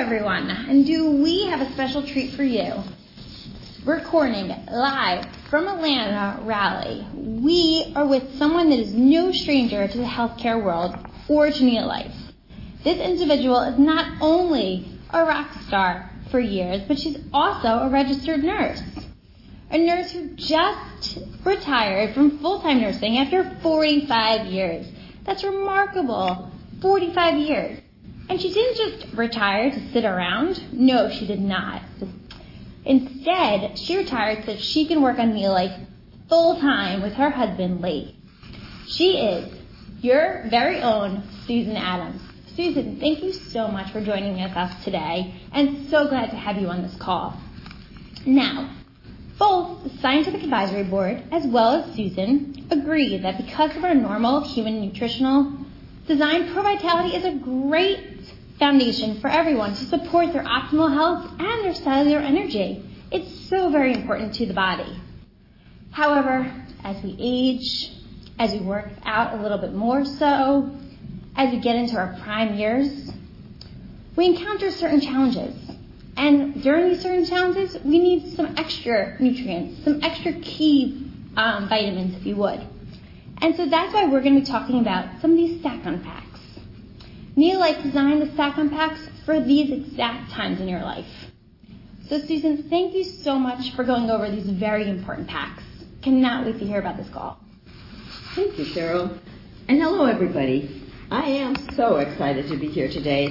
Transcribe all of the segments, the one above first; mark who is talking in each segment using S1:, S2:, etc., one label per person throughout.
S1: everyone, and do we have a special treat for you? Recording live from Atlanta rally, we are with someone that is no stranger to the healthcare world or to Neolife. This individual is not only a rock star for years, but she's also a registered nurse. A nurse who just retired from full-time nursing after 45 years. That's remarkable. 45 years. And she didn't just retire to sit around. No, she did not. Instead, she retired so she can work on Neolife full-time with her husband, Lee. She is your very own Susan Adams. Susan, thank you so much for joining us today, and so glad to have you on this call. Now, both the Scientific Advisory Board as well as Susan agree that because of our normal human nutritional design, ProVitality is a great foundation for everyone to support their optimal health and their cellular energy. It's so very important to the body. However, as we age, as we work out a little bit more so, as we get into our prime years, we encounter certain challenges. And during these certain challenges, we need some extra nutrients, some extra key um, vitamins, if you would. And so that's why we're gonna be talking about some of these Stack-On Packs. Neolife designed the Stack-On Packs for these exact times in your life. So, Susan, thank you so much for going over these very important packs. Cannot wait to hear about this call.
S2: Thank you, Cheryl. And hello, everybody. I am so excited to be here today.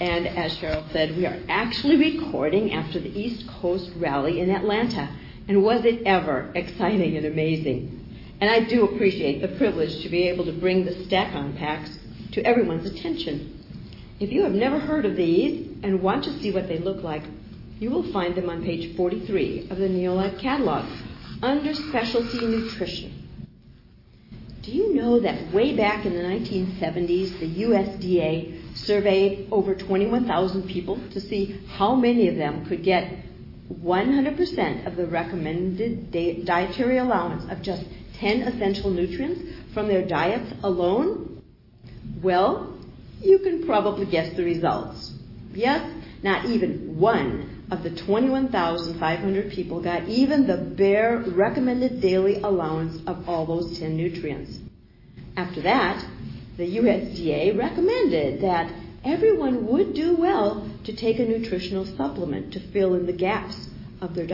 S2: And as Cheryl said, we are actually recording after the East Coast rally in Atlanta. And was it ever exciting and amazing. And I do appreciate the privilege to be able to bring the Stack-On Packs to everyone's attention. If you have never heard of these and want to see what they look like, you will find them on page 43 of the Neolife catalog under Specialty Nutrition. Do you know that way back in the 1970s, the USDA surveyed over 21,000 people to see how many of them could get 100% of the recommended dietary allowance of just 10 essential nutrients from their diets alone? Well, you can probably guess the results. Yes, not even one of the 21,500 people got even the bare recommended daily allowance of all those 10 nutrients. After that, the USDA recommended that everyone would do well to take a nutritional supplement to fill in the gaps of their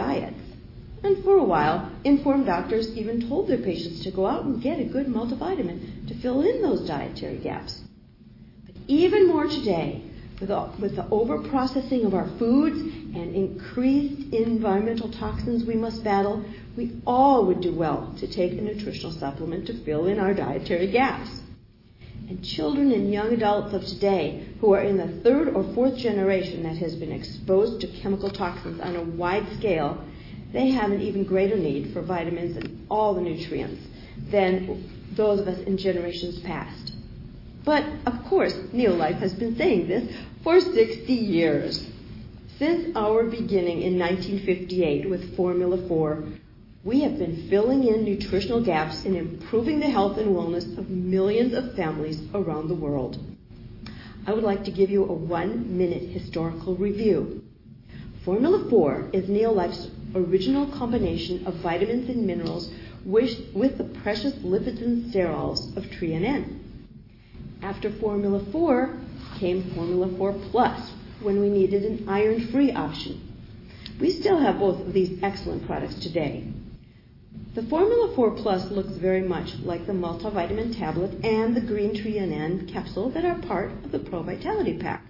S2: diets. For a while, informed doctors even told their patients to go out and get a good multivitamin to fill in those dietary gaps. But even more today, with the over-processing of our foods and increased environmental toxins we must battle, we all would do well to take a nutritional supplement to fill in our dietary gaps. And children and young adults of today who are in the third or fourth generation that has been exposed to chemical toxins on a wide scale, they have an even greater need for vitamins and all the nutrients than those of us in generations past. But of course, Neolife has been saying this for 60 years. Since our beginning in 1958 with Formula4, we have been filling in nutritional gaps and improving the health and wellness of millions of families around the world. I would like to give you a one-minute historical review. Formula4 is Neolife's original combination of vitamins and minerals with the precious lipids and sterols of Tre-en-en. After Formula4 came Formula4+, when we needed an iron-free option. We still have both of these excellent products today. The Formula4+ looks very much like the multivitamin tablet and the green Tre-en-en capsule that are part of the ProVitality Pack.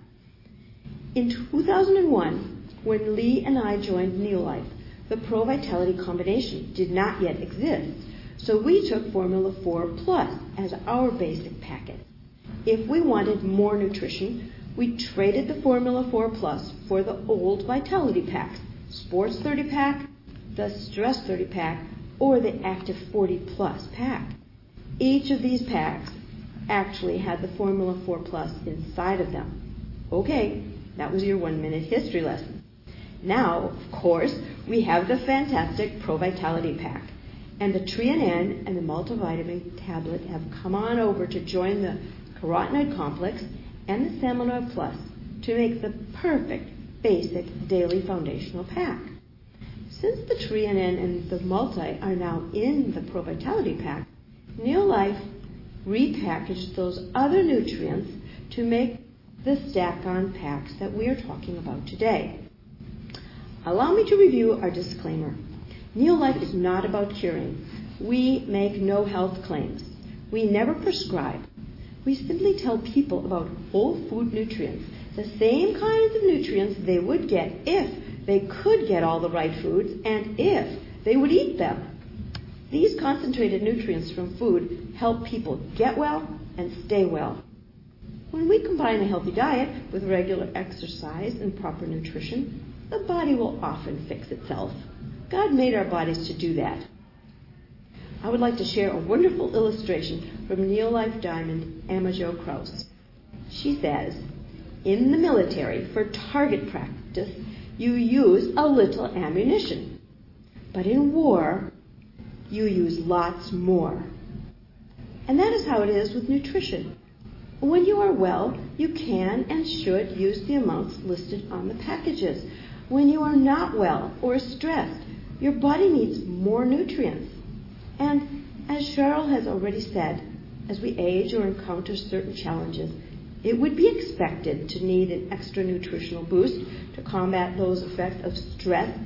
S2: In 2001, when Lee and I joined Neolife, the ProVitality combination did not yet exist, so we took Formula4+ as our basic packet. If we wanted more nutrition, we traded the Formula4+ for the old Vitality packs, Sports 30-Pack, the Stress 30-Pack, or the Active 40+ pack. Each of these packs actually had the Formula4+ inside of them. Okay, that was your one-minute history lesson. Now, of course, we have the fantastic ProVitality pack, and the Tre-en-en and the multivitamin tablet have come on over to join the carotenoid complex and the Salmon Oil Plus to make the perfect basic daily foundational pack. Since the Tre-en-en and the Multi are now in the Pro Vitality Pack, Neolife repackaged those other nutrients to make the stack on packs that we are talking about today. Allow me to review our disclaimer. Neolife is not about curing. We make no health claims. We never prescribe. We simply tell people about whole food nutrients, the same kinds of nutrients they would get if they could get all the right foods and if they would eat them. These concentrated nutrients from food help people get well and stay well. When we combine a healthy diet with regular exercise and proper nutrition, the body will often fix itself. God made our bodies to do that. I would like to share a wonderful illustration from Neolife Diamond Emma Jo Krause. She says, In the military, for target practice, you use a little ammunition. But in war, you use lots more. And that is how it is with nutrition. When you are well, you can and should use the amounts listed on the packages. When you are not well or stressed, your body needs more nutrients. And as Cheryl has already said, as we age or encounter certain challenges, it would be expected to need an extra nutritional boost to combat those effects of stress,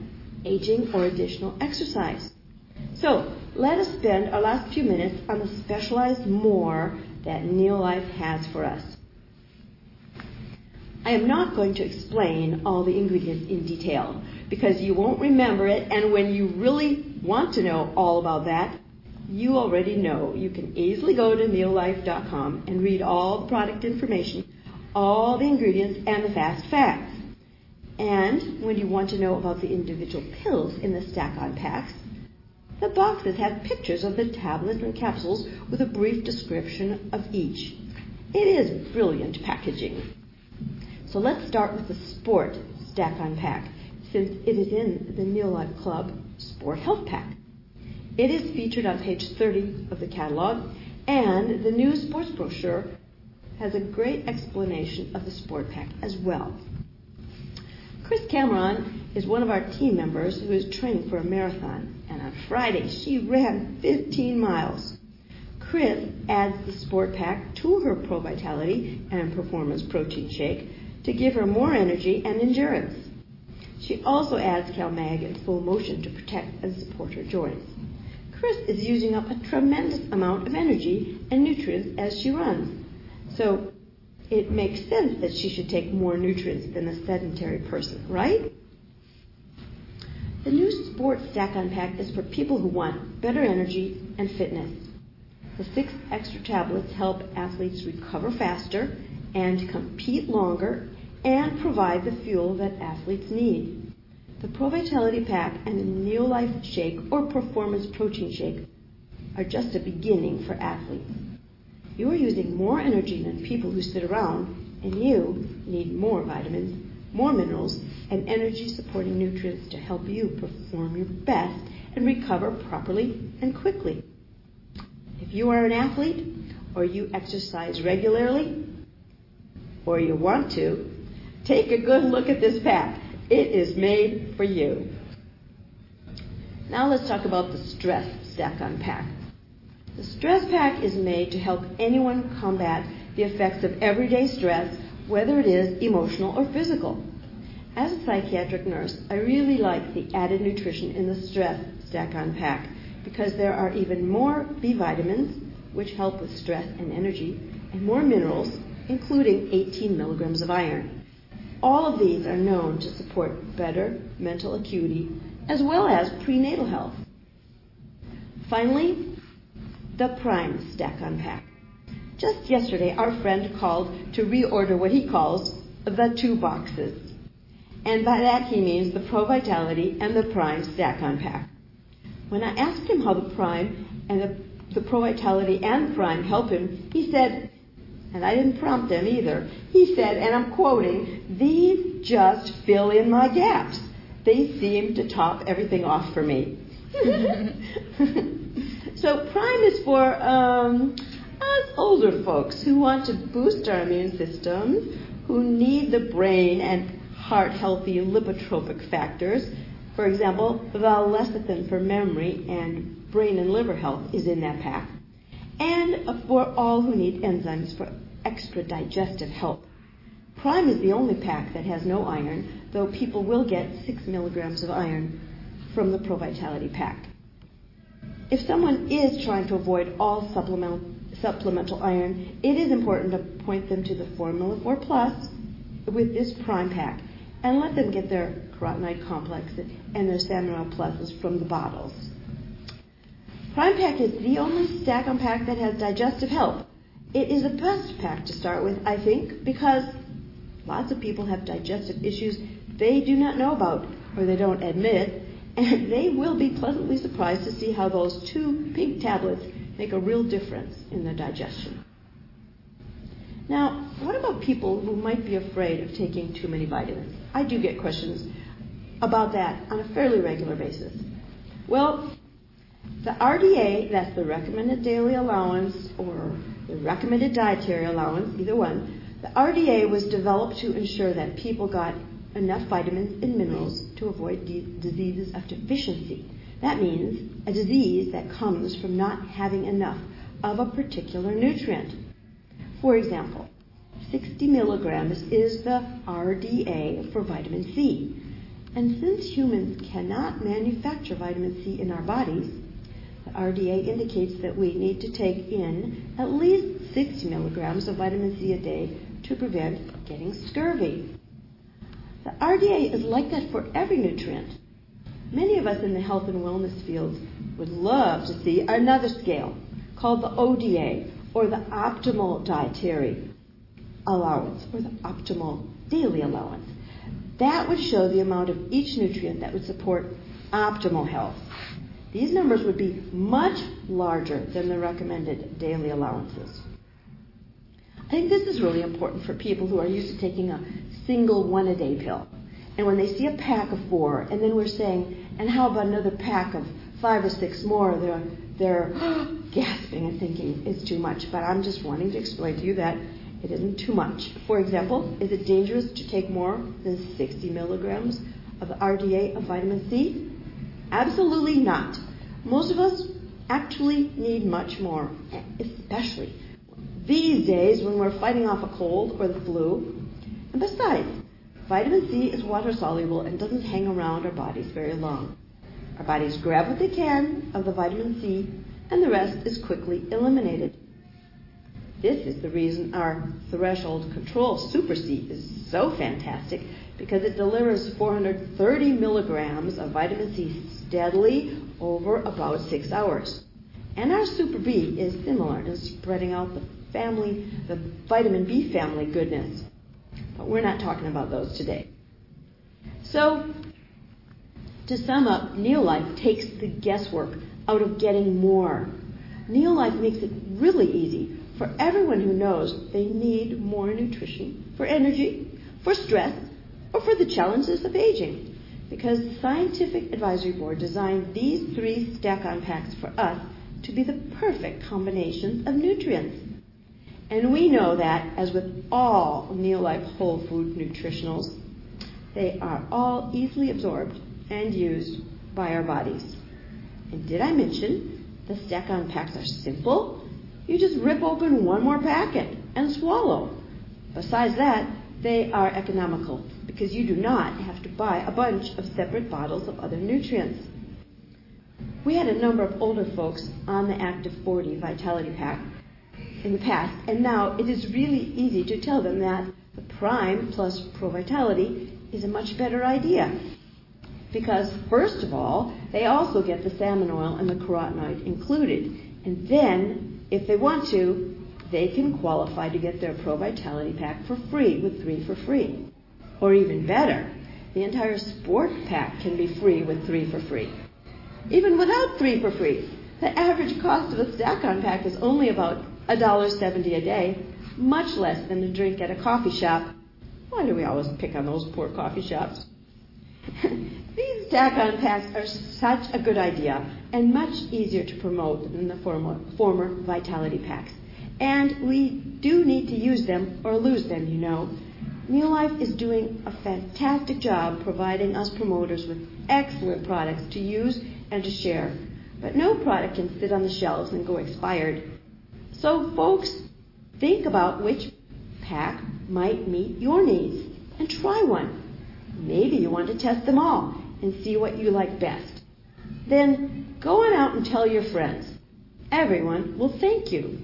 S2: aging, or additional exercise. So, let us spend our last few minutes on the specialized more that Neolife has for us. I am not going to explain all the ingredients in detail because you won't remember it, and when you really want to know all about that, you already know. You can easily go to neolife.com and read all the product information, all the ingredients, and the fast facts. And when you want to know about the individual pills in the stack on packs, the boxes have pictures of the tablets and capsules with a brief description of each. It is brilliant packaging. So let's start with the Sport Stack on Pack, since it is in the Neolife Club Sport Health Pack. It is featured on page 30 of the catalog, and the new sports brochure has a great explanation of the Sport Pack as well. Chris Cameron is one of our team members who is training for a marathon, and on Friday she ran 15 miles. Chris adds the Sport Pack to her Pro Vitality and Performance Protein Shake to give her more energy and endurance. She also adds CalMag in Full Motion to protect and support her joints. Chris is using up a tremendous amount of energy and nutrients as she runs. So it makes sense that she should take more nutrients than a sedentary person, right? The new Sports Stack on Pack is for people who want better energy and fitness. The six extra tablets help athletes recover faster and compete longer and provide the fuel that athletes need. The Pro Vitality Pack and the Neolife Shake or Performance Protein Shake are just a beginning for athletes. You are using more energy than people who sit around, and you need more vitamins, more minerals, and energy supporting nutrients to help you perform your best and recover properly and quickly. If you are an athlete, or you exercise regularly, or you want to, take a good look at this pack. It is made for you. Now let's talk about the stress stack on pack. The stress pack is made to help anyone combat the effects of everyday stress, whether it is emotional or physical. As a psychiatric nurse, I really like the added nutrition in the stress stack on pack because there are even more B vitamins, which help with stress and energy, and more minerals, including 18 milligrams of iron. All of these are known to support better mental acuity as well as prenatal health. Finally, the Prime Stack on Pack. Just yesterday, our friend called to reorder what he calls the two boxes. And by that he means the Pro Vitality and the Prime Stack on Pack. When I asked him how the Prime and the, the Pro Vitality and Prime help him, he said, and I didn't prompt him either. He said, and I'm quoting, these just fill in my gaps. They seem to top everything off for me. so Prime is for um, us older folks who want to boost our immune system, who need the brain and heart healthy lipotropic factors. For example, lecithin for memory and brain and liver health is in that pack. And for all who need enzymes for extra digestive help. Prime is the only pack that has no iron, though people will get 6 milligrams of iron from the Pro Vitality pack. If someone is trying to avoid all supplement, supplemental iron, it is important to point them to the Formula 4 Plus with this Prime pack and let them get their carotenoid complex and their Salmon Pluses from the bottles. Prime Pack is the only stack on pack that has digestive help. It is the best pack to start with, I think, because lots of people have digestive issues they do not know about or they don't admit, and they will be pleasantly surprised to see how those two pink tablets make a real difference in their digestion. Now, what about people who might be afraid of taking too many vitamins? I do get questions about that on a fairly regular basis. Well, the RDA, that's the recommended daily allowance or the recommended dietary allowance, either one, the RDA was developed to ensure that people got enough vitamins and minerals to avoid diseases of deficiency. That means a disease that comes from not having enough of a particular nutrient. For example, 60 milligrams is the RDA for vitamin C. And since humans cannot manufacture vitamin C in our bodies, RDA indicates that we need to take in at least 60 milligrams of vitamin C a day to prevent getting scurvy. The RDA is like that for every nutrient. Many of us in the health and wellness fields would love to see another scale called the ODA, or the optimal dietary allowance, or the optimal daily allowance. That would show the amount of each nutrient that would support optimal health. These numbers would be much larger than the recommended daily allowances. I think this is really important for people who are used to taking a single one a day pill. And when they see a pack of four, and then we're saying, and how about another pack of five or six more, they're, they're gasping and thinking it's too much. But I'm just wanting to explain to you that it isn't too much. For example, is it dangerous to take more than 60 milligrams of RDA of vitamin C? Absolutely not. Most of us actually need much more, especially these days when we're fighting off a cold or the flu. And besides, vitamin C is water soluble and doesn't hang around our bodies very long. Our bodies grab what they can of the vitamin C, and the rest is quickly eliminated. This is the reason our threshold control Super C is so fantastic because it delivers 430 milligrams of vitamin C steadily over about six hours. And our Super B is similar in spreading out the family, the vitamin B family goodness. But we're not talking about those today. So, to sum up, Neolife takes the guesswork out of getting more. Neolife makes it really easy for everyone who knows they need more nutrition for energy, for stress, or for the challenges of aging. Because the Scientific Advisory Board designed these three stack on packs for us to be the perfect combination of nutrients. And we know that, as with all Neolife whole food nutritionals, they are all easily absorbed and used by our bodies. And did I mention the stack on packs are simple you just rip open one more packet and swallow. Besides that, they are economical because you do not have to buy a bunch of separate bottles of other nutrients. We had a number of older folks on the Active 40 Vitality Pack in the past, and now it is really easy to tell them that the Prime plus Pro Vitality is a much better idea. Because, first of all, they also get the salmon oil and the carotenoid included. And then if they want to, they can qualify to get their Pro Vitality Pack for free with three for free. Or even better, the entire Sport Pack can be free with three for free. Even without three for free, the average cost of a stack on pack is only about $1.70 a day, much less than a drink at a coffee shop. Why do we always pick on those poor coffee shops? These stack-on packs are such a good idea and much easier to promote than the former, former Vitality packs. And we do need to use them or lose them, you know. Neolife is doing a fantastic job providing us promoters with excellent products to use and to share. But no product can sit on the shelves and go expired. So, folks, think about which pack might meet your needs and try one. Maybe you want to test them all and see what you like best. Then go on out and tell your friends. Everyone will thank you.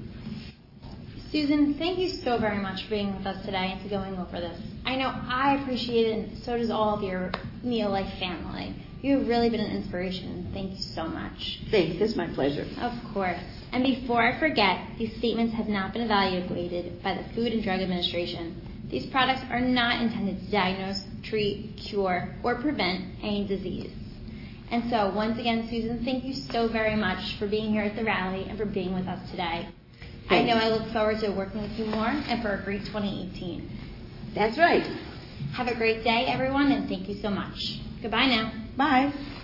S1: Susan, thank you so very much for being with us today and to going over this. I know I appreciate it, and so does all of your Neolife family. You have really been an inspiration. Thank you so much.
S2: Thanks. It's my pleasure.
S1: Of course. And before I forget, these statements have not been evaluated by the Food and Drug Administration. These products are not intended to diagnose, treat, cure, or prevent any disease. And so, once again, Susan, thank you so very much for being here at the rally and for being with us today. I know I look forward to working with you more and for a great 2018.
S2: That's right.
S1: Have a great day, everyone, and thank you so much. Goodbye now.
S2: Bye.